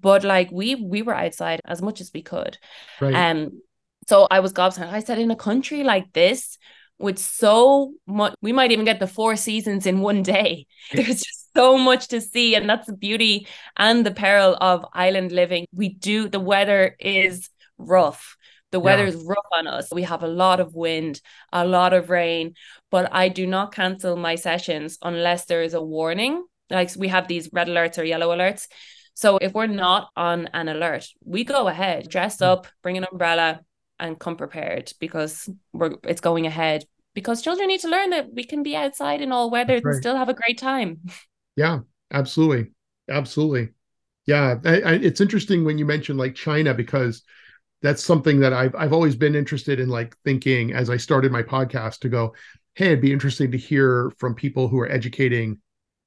But like we we were outside as much as we could. Right. Um so I was gobsmacked. I said in a country like this with so much we might even get the four seasons in one day. There's just so much to see and that's the beauty and the peril of island living. We do the weather is rough the weather is rough on us. We have a lot of wind, a lot of rain, but I do not cancel my sessions unless there is a warning. Like we have these red alerts or yellow alerts. So if we're not on an alert, we go ahead, dress mm. up, bring an umbrella, and come prepared because we're it's going ahead. Because children need to learn that we can be outside in all weather right. and still have a great time. Yeah, absolutely, absolutely. Yeah, I, I, it's interesting when you mention like China because that's something that I've I've always been interested in like thinking as I started my podcast to go, hey, it'd be interesting to hear from people who are educating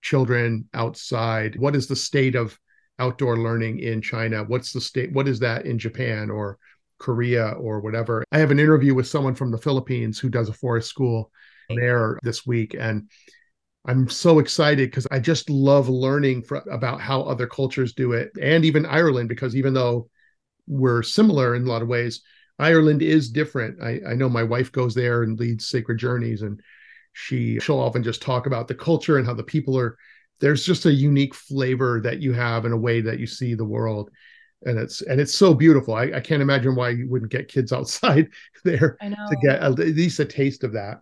children outside. What is the state of outdoor learning in China? What's the state what is that in Japan or Korea or whatever? I have an interview with someone from the Philippines who does a forest school there this week and I'm so excited because I just love learning for, about how other cultures do it and even Ireland because even though we're similar in a lot of ways. Ireland is different. I, I know my wife goes there and leads sacred journeys, and she she'll often just talk about the culture and how the people are. There's just a unique flavor that you have in a way that you see the world, and it's and it's so beautiful. I, I can't imagine why you wouldn't get kids outside there to get at least a taste of that.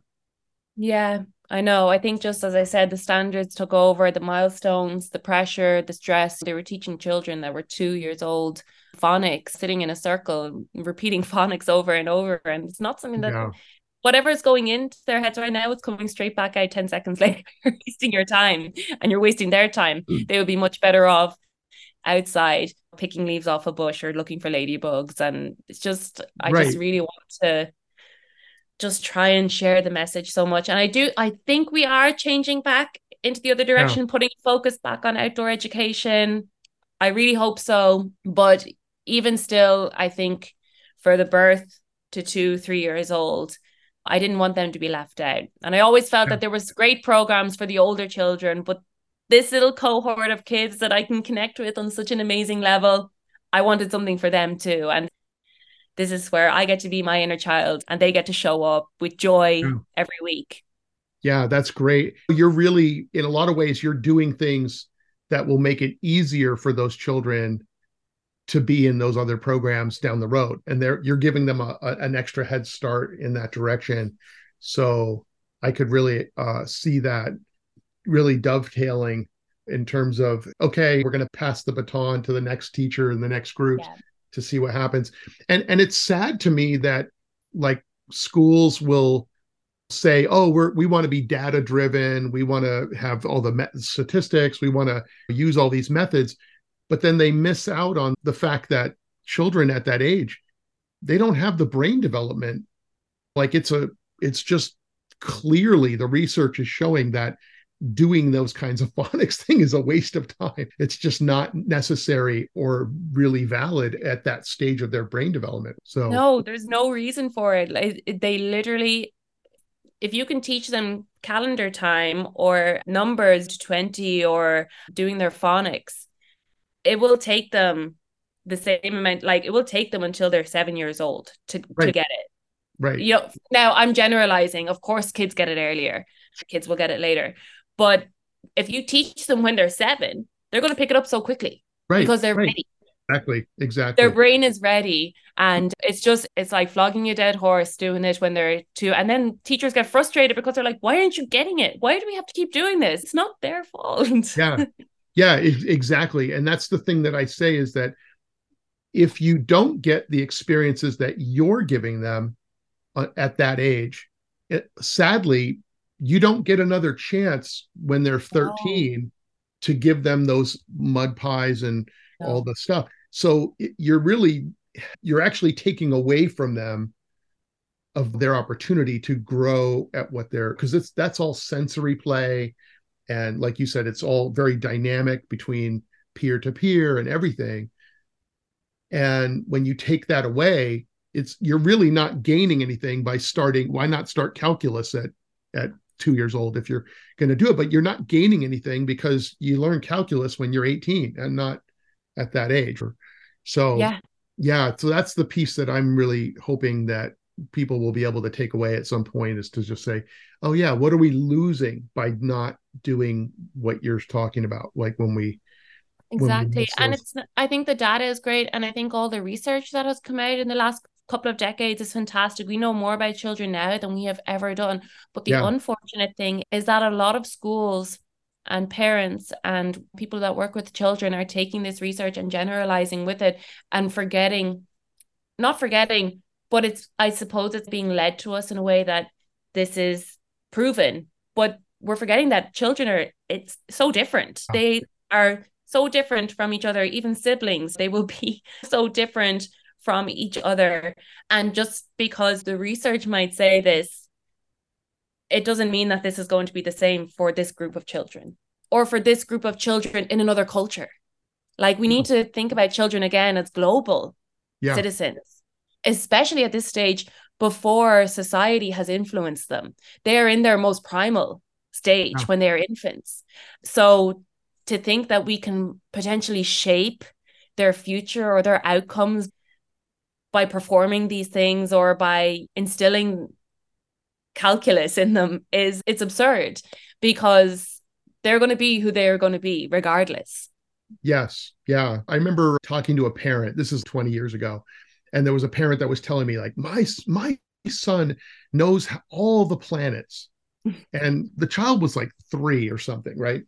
Yeah, I know. I think just as I said, the standards took over, the milestones, the pressure, the stress. They were teaching children that were two years old phonics, sitting in a circle, repeating phonics over and over. And it's not something that yeah. is going into their heads right now, it's coming straight back out 10 seconds later. you're wasting your time and you're wasting their time. Mm. They would be much better off outside picking leaves off a bush or looking for ladybugs. And it's just, I right. just really want to just try and share the message so much. And I do, I think we are changing back into the other direction, yeah. putting focus back on outdoor education. I really hope so. But even still, I think for the birth to two, three years old, I didn't want them to be left out. And I always felt yeah. that there was great programs for the older children, but this little cohort of kids that I can connect with on such an amazing level, I wanted something for them too. And this is where I get to be my inner child and they get to show up with joy yeah. every week. Yeah, that's great. You're really, in a lot of ways, you're doing things that will make it easier for those children to be in those other programs down the road. And they're you're giving them a, a an extra head start in that direction. So I could really uh, see that really dovetailing in terms of okay, we're going to pass the baton to the next teacher and the next group. Yeah to see what happens. And and it's sad to me that like schools will say, "Oh, we're we want to be data driven. We want to have all the met- statistics. We want to use all these methods." But then they miss out on the fact that children at that age, they don't have the brain development. Like it's a it's just clearly the research is showing that doing those kinds of phonics thing is a waste of time. It's just not necessary or really valid at that stage of their brain development. So no, there's no reason for it. Like, they literally if you can teach them calendar time or numbers to 20 or doing their phonics, it will take them the same amount, like it will take them until they're seven years old to, right. to get it. Right. You know, now I'm generalizing. Of course, kids get it earlier, kids will get it later. But if you teach them when they're seven, they're going to pick it up so quickly. Right. Because they're right. ready. Exactly. Exactly. Their brain is ready. And it's just, it's like flogging a dead horse doing it when they're two. And then teachers get frustrated because they're like, why aren't you getting it? Why do we have to keep doing this? It's not their fault. yeah. Yeah, exactly. And that's the thing that I say is that if you don't get the experiences that you're giving them uh, at that age, it, sadly, you don't get another chance when they're 13 oh. to give them those mud pies and oh. all the stuff. So you're really you're actually taking away from them of their opportunity to grow at what they're because it's that's all sensory play and like you said it's all very dynamic between peer to peer and everything and when you take that away it's you're really not gaining anything by starting why not start calculus at at two years old if you're going to do it but you're not gaining anything because you learn calculus when you're 18 and not at that age. So yeah. yeah so that's the piece that i'm really hoping that people will be able to take away at some point is to just say oh yeah what are we losing by not doing what you're talking about? Like when we exactly when we and it's i think the data is great and i think all the research that has come out in the last couple of decades is fantastic. We know more about children now than we have ever done. But the yeah. unfortunate thing is that a lot of schools and parents and people that work with children are taking this research and generalizing with it and forgetting not forgetting but it's i suppose it's being led to us in a way that this is proven. But we're forgetting that children are it's so different. They are so different from each other. Even siblings they will be so different from each other and just because the research might say this it doesn't mean that this is going to be the same for this group of children or for this group of children in another culture. Like we need mm-hmm. to think about children again as global yeah. citizens, especially at this stage before society has influenced them. They're in their most primal stage yeah. when they're infants. So to think that we can potentially shape their future or their outcomes by performing these things or by instilling calculus in them is it's absurd because they're going to be who they're going to be regardless. Yes. Yeah. I remember talking to a parent. This is 20 years ago. And there was a parent that was telling me like my my son knows all the planets. and the child was like 3 or something, right?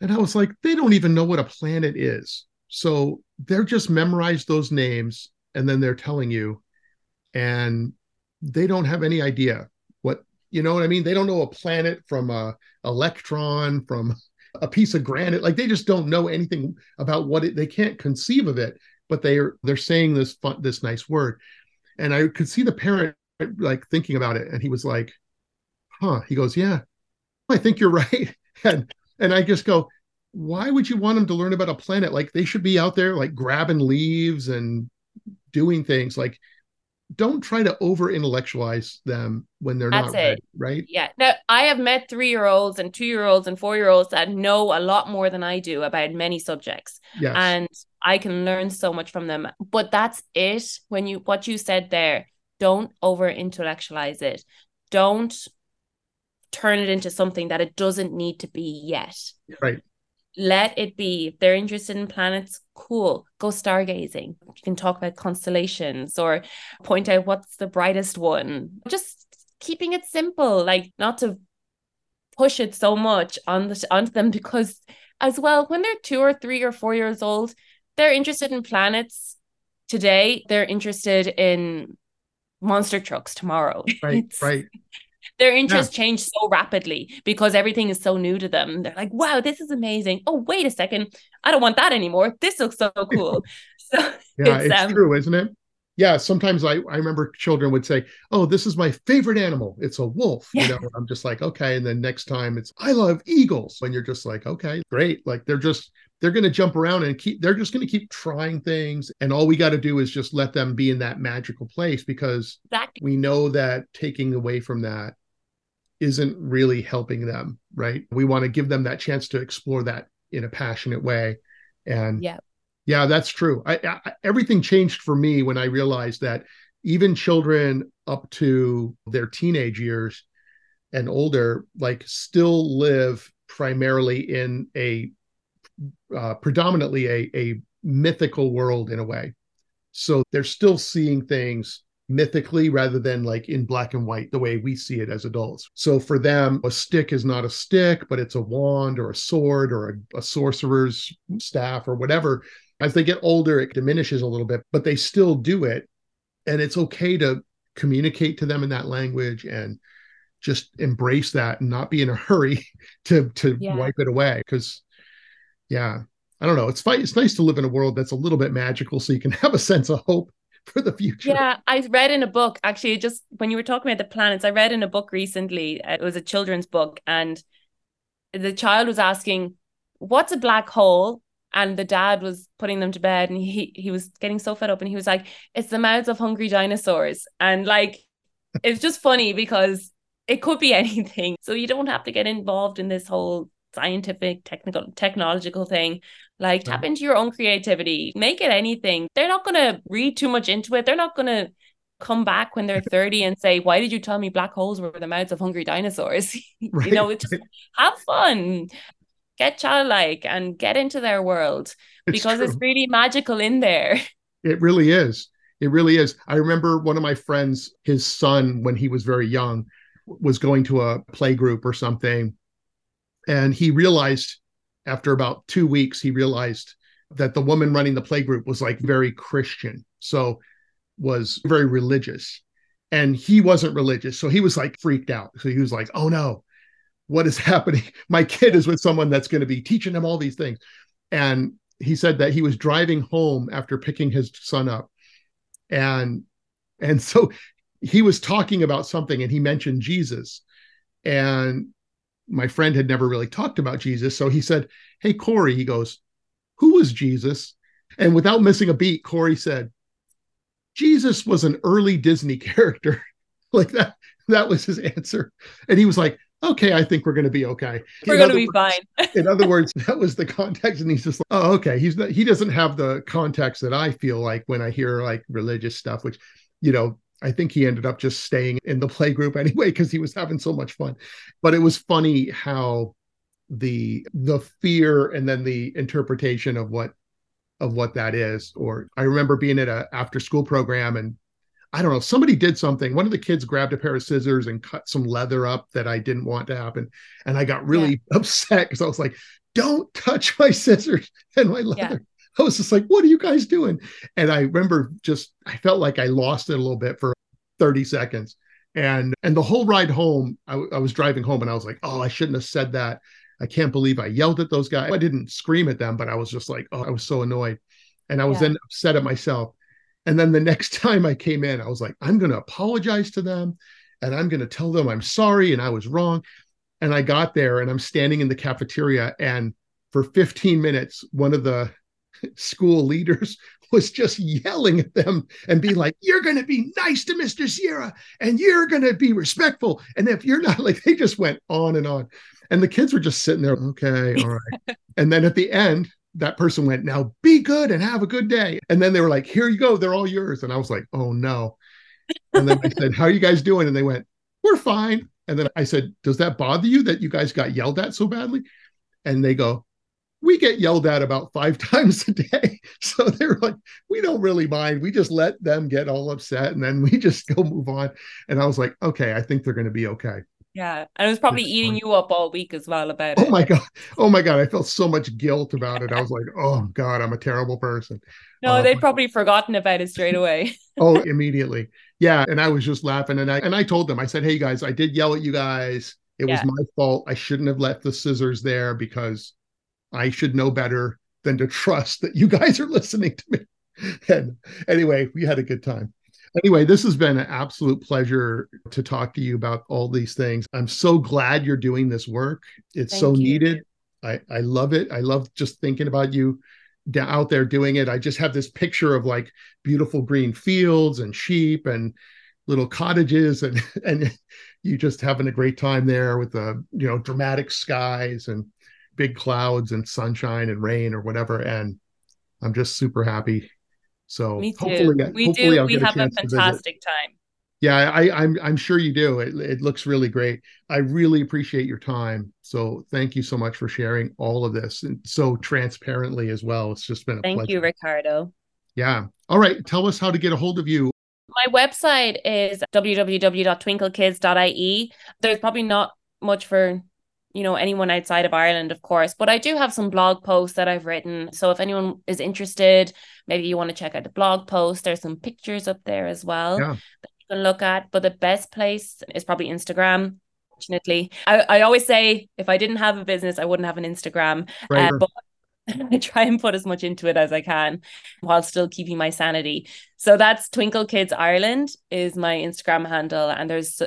And I was like they don't even know what a planet is. So they're just memorized those names and then they're telling you and they don't have any idea what you know what I mean. They don't know a planet from a electron from a piece of granite. Like they just don't know anything about what it. They can't conceive of it, but they're they're saying this fun, this nice word, and I could see the parent like thinking about it, and he was like, "Huh?" He goes, "Yeah, I think you're right." and and I just go, why would you want them to learn about a planet? Like they should be out there like grabbing leaves and doing things like don't try to over intellectualize them when they're That's not ready, right? Yeah. Now I have met three year olds and two year olds and four year olds that know a lot more than I do about many subjects. Yes. And I can learn so much from them. But that's it. When you what you said there, don't over intellectualize it. Don't turn it into something that it doesn't need to be yet. Right let it be. If they're interested in planets, cool. Go stargazing. You can talk about constellations or point out what's the brightest one. Just keeping it simple, like not to push it so much on the onto them because as well, when they're two or three or four years old, they're interested in planets today. They're interested in monster trucks tomorrow. Right, right their interests yeah. change so rapidly because everything is so new to them. They're like, wow, this is amazing. Oh, wait a second. I don't want that anymore. This looks so cool. So yeah, it's, it's um, true, isn't it? Yeah, sometimes I, I remember children would say, Oh, this is my favorite animal. It's a wolf. Yeah. You know, I'm just like, okay. And then next time it's I love eagles. And you're just like, okay, great. Like they're just they're going to jump around and keep they're just going to keep trying things and all we got to do is just let them be in that magical place because exactly. we know that taking away from that isn't really helping them right? We want to give them that chance to explore that in a passionate way. And yeah yeah that's true. I, I everything changed for me when i realized that even children up to their teenage years and older like still live primarily in a uh, predominantly a, a mythical world in a way. So they're still seeing things mythically rather than like in black and white the way we see it as adults. So for them, a stick is not a stick, but it's a wand or a sword or a, a sorcerer's staff or whatever. As they get older, it diminishes a little bit, but they still do it. And it's okay to communicate to them in that language and just embrace that and not be in a hurry to to yeah. wipe it away because yeah i don't know it's fine it's nice to live in a world that's a little bit magical so you can have a sense of hope for the future. Yeah i read in a book actually just when you were talking about the planets i read in a book recently uh, it was a children's book and the child was asking what's a black hole? And the dad was putting them to bed and he he was getting so fed up and he was like it's the mouths of hungry dinosaurs. And like it's just funny because it could be anything. So you don't have to get involved in this whole scientific, technical, technological thing. Like tap into your own creativity, make it anything. They're not going to read too much into it. They're not going to come back when they're 30 and say, Why did you tell me black holes were the mouths of hungry dinosaurs? Right. you know, just have fun, get childlike, and get into their world it's because true. it's really magical in there. It really is. It really is. I remember one of my friends, his son, when he was very young, was going to a play group or something and he realized after about two weeks, he realized that the woman running the playgroup was like very Christian. So was very religious. And he wasn't religious. So he was like freaked out. So he was like, oh no, what is happening? My kid is with someone that's going to be teaching him all these things. And he said that he was driving home after picking his son up. And and so he was talking about something and he mentioned Jesus. And my friend had never really talked about Jesus. So he said, Hey, Corey, he goes, Who was Jesus? And without missing a beat, Corey said, Jesus was an early Disney character. like that, that was his answer. And he was like, okay, I think we're going to be okay. We're going to be words, fine. in other words, that was the context. And he's just like, oh, okay. He's not, he doesn't have the context that I feel like when I hear like religious stuff, which, you know, I think he ended up just staying in the play group anyway because he was having so much fun. But it was funny how the the fear and then the interpretation of what of what that is. Or I remember being at a after school program and I don't know, somebody did something. One of the kids grabbed a pair of scissors and cut some leather up that I didn't want to happen. And I got really yeah. upset because I was like, don't touch my scissors and my leather. I was just like, what are you guys doing? And I remember just, I felt like I lost it a little bit for 30 seconds. And and the whole ride home, I, I was driving home and I was like, oh, I shouldn't have said that. I can't believe I yelled at those guys. I didn't scream at them, but I was just like, oh, I was so annoyed. And I was yeah. then upset at myself. And then the next time I came in, I was like, I'm going to apologize to them and I'm going to tell them I'm sorry and I was wrong. And I got there and I'm standing in the cafeteria. And for 15 minutes, one of the school leaders was just yelling at them and be like, You're going to be nice to Mr. Sierra and you're going to be respectful. And if you're not, like, they just went on and on. And the kids were just sitting there, okay, all right. and then at the end, that person went, Now be good and have a good day. And then they were like, Here you go. They're all yours. And I was like, Oh no. And then I said, How are you guys doing? And they went, We're fine. And then I said, Does that bother you that you guys got yelled at so badly? And they go, we get yelled at about five times a day. So they're like, we don't really mind. We just let them get all upset and then we just go move on. And I was like, okay, I think they're going to be okay. Yeah. And it was probably it's eating fun. you up all week as well about oh it. Oh my God. Oh my God. I felt so much guilt about it. I was like, oh God, I'm a terrible person. No, uh, they'd probably forgotten about it straight away. oh, immediately. Yeah. And I was just laughing. And I and I told them, I said, Hey guys, I did yell at you guys. It yeah. was my fault. I shouldn't have left the scissors there because I should know better than to trust that you guys are listening to me. And anyway, we had a good time. Anyway, this has been an absolute pleasure to talk to you about all these things. I'm so glad you're doing this work. It's Thank so you. needed. I, I love it. I love just thinking about you out there doing it. I just have this picture of like beautiful green fields and sheep and little cottages and and you just having a great time there with the you know dramatic skies and big clouds and sunshine and rain or whatever and i'm just super happy so Me too. hopefully we hopefully do I'll we have a, a fantastic time yeah I, I'm I'm sure you do. It, it looks really great. I really appreciate your time. So thank you so much for sharing all of this and so transparently as well. It's just been a thank pleasure. you, Ricardo. Yeah. All right. Tell us how to get a hold of you. My website is www.twinklekids.ie. There's probably not much for you know anyone outside of Ireland of course but I do have some blog posts that I've written so if anyone is interested maybe you want to check out the blog post there's some pictures up there as well yeah can look at. But the best place is probably Instagram. Fortunately, I, I always say if I didn't have a business, I wouldn't have an Instagram. Right. Uh, but I try and put as much into it as I can while still keeping my sanity. So that's Twinkle Kids Ireland is my Instagram handle, and there's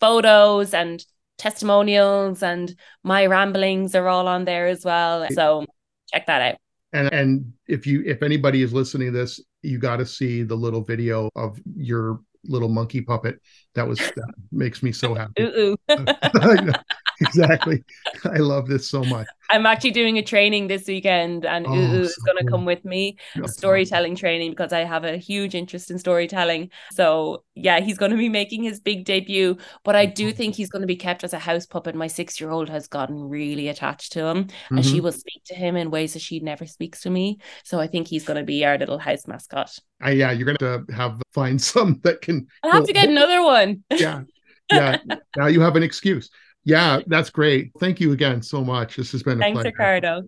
photos and testimonials and my ramblings are all on there as well. So check that out. And and if you if anybody is listening to this, you got to see the little video of your little monkey puppet. That was that makes me so happy. Ooh, ooh. exactly. I love this so much. I'm actually doing a training this weekend, and oh, Ooh is going to cool. come with me, storytelling training, because I have a huge interest in storytelling. So, yeah, he's going to be making his big debut, but I do think he's going to be kept as a house puppet. My six year old has gotten really attached to him, mm-hmm. and she mm-hmm. will speak to him in ways that she never speaks to me. So, I think he's going to be our little house mascot. Uh, yeah, you're going to have find some that can. I'll have to get another one. Yeah. Yeah. now you have an excuse. Yeah, that's great. Thank you again so much. This has been Thanks, pleasure. Ricardo.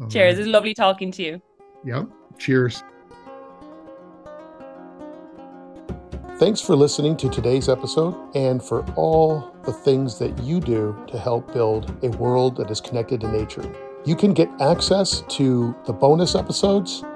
All Cheers. Right. It's lovely talking to you. Yep. Cheers. Thanks for listening to today's episode and for all the things that you do to help build a world that is connected to nature. You can get access to the bonus episodes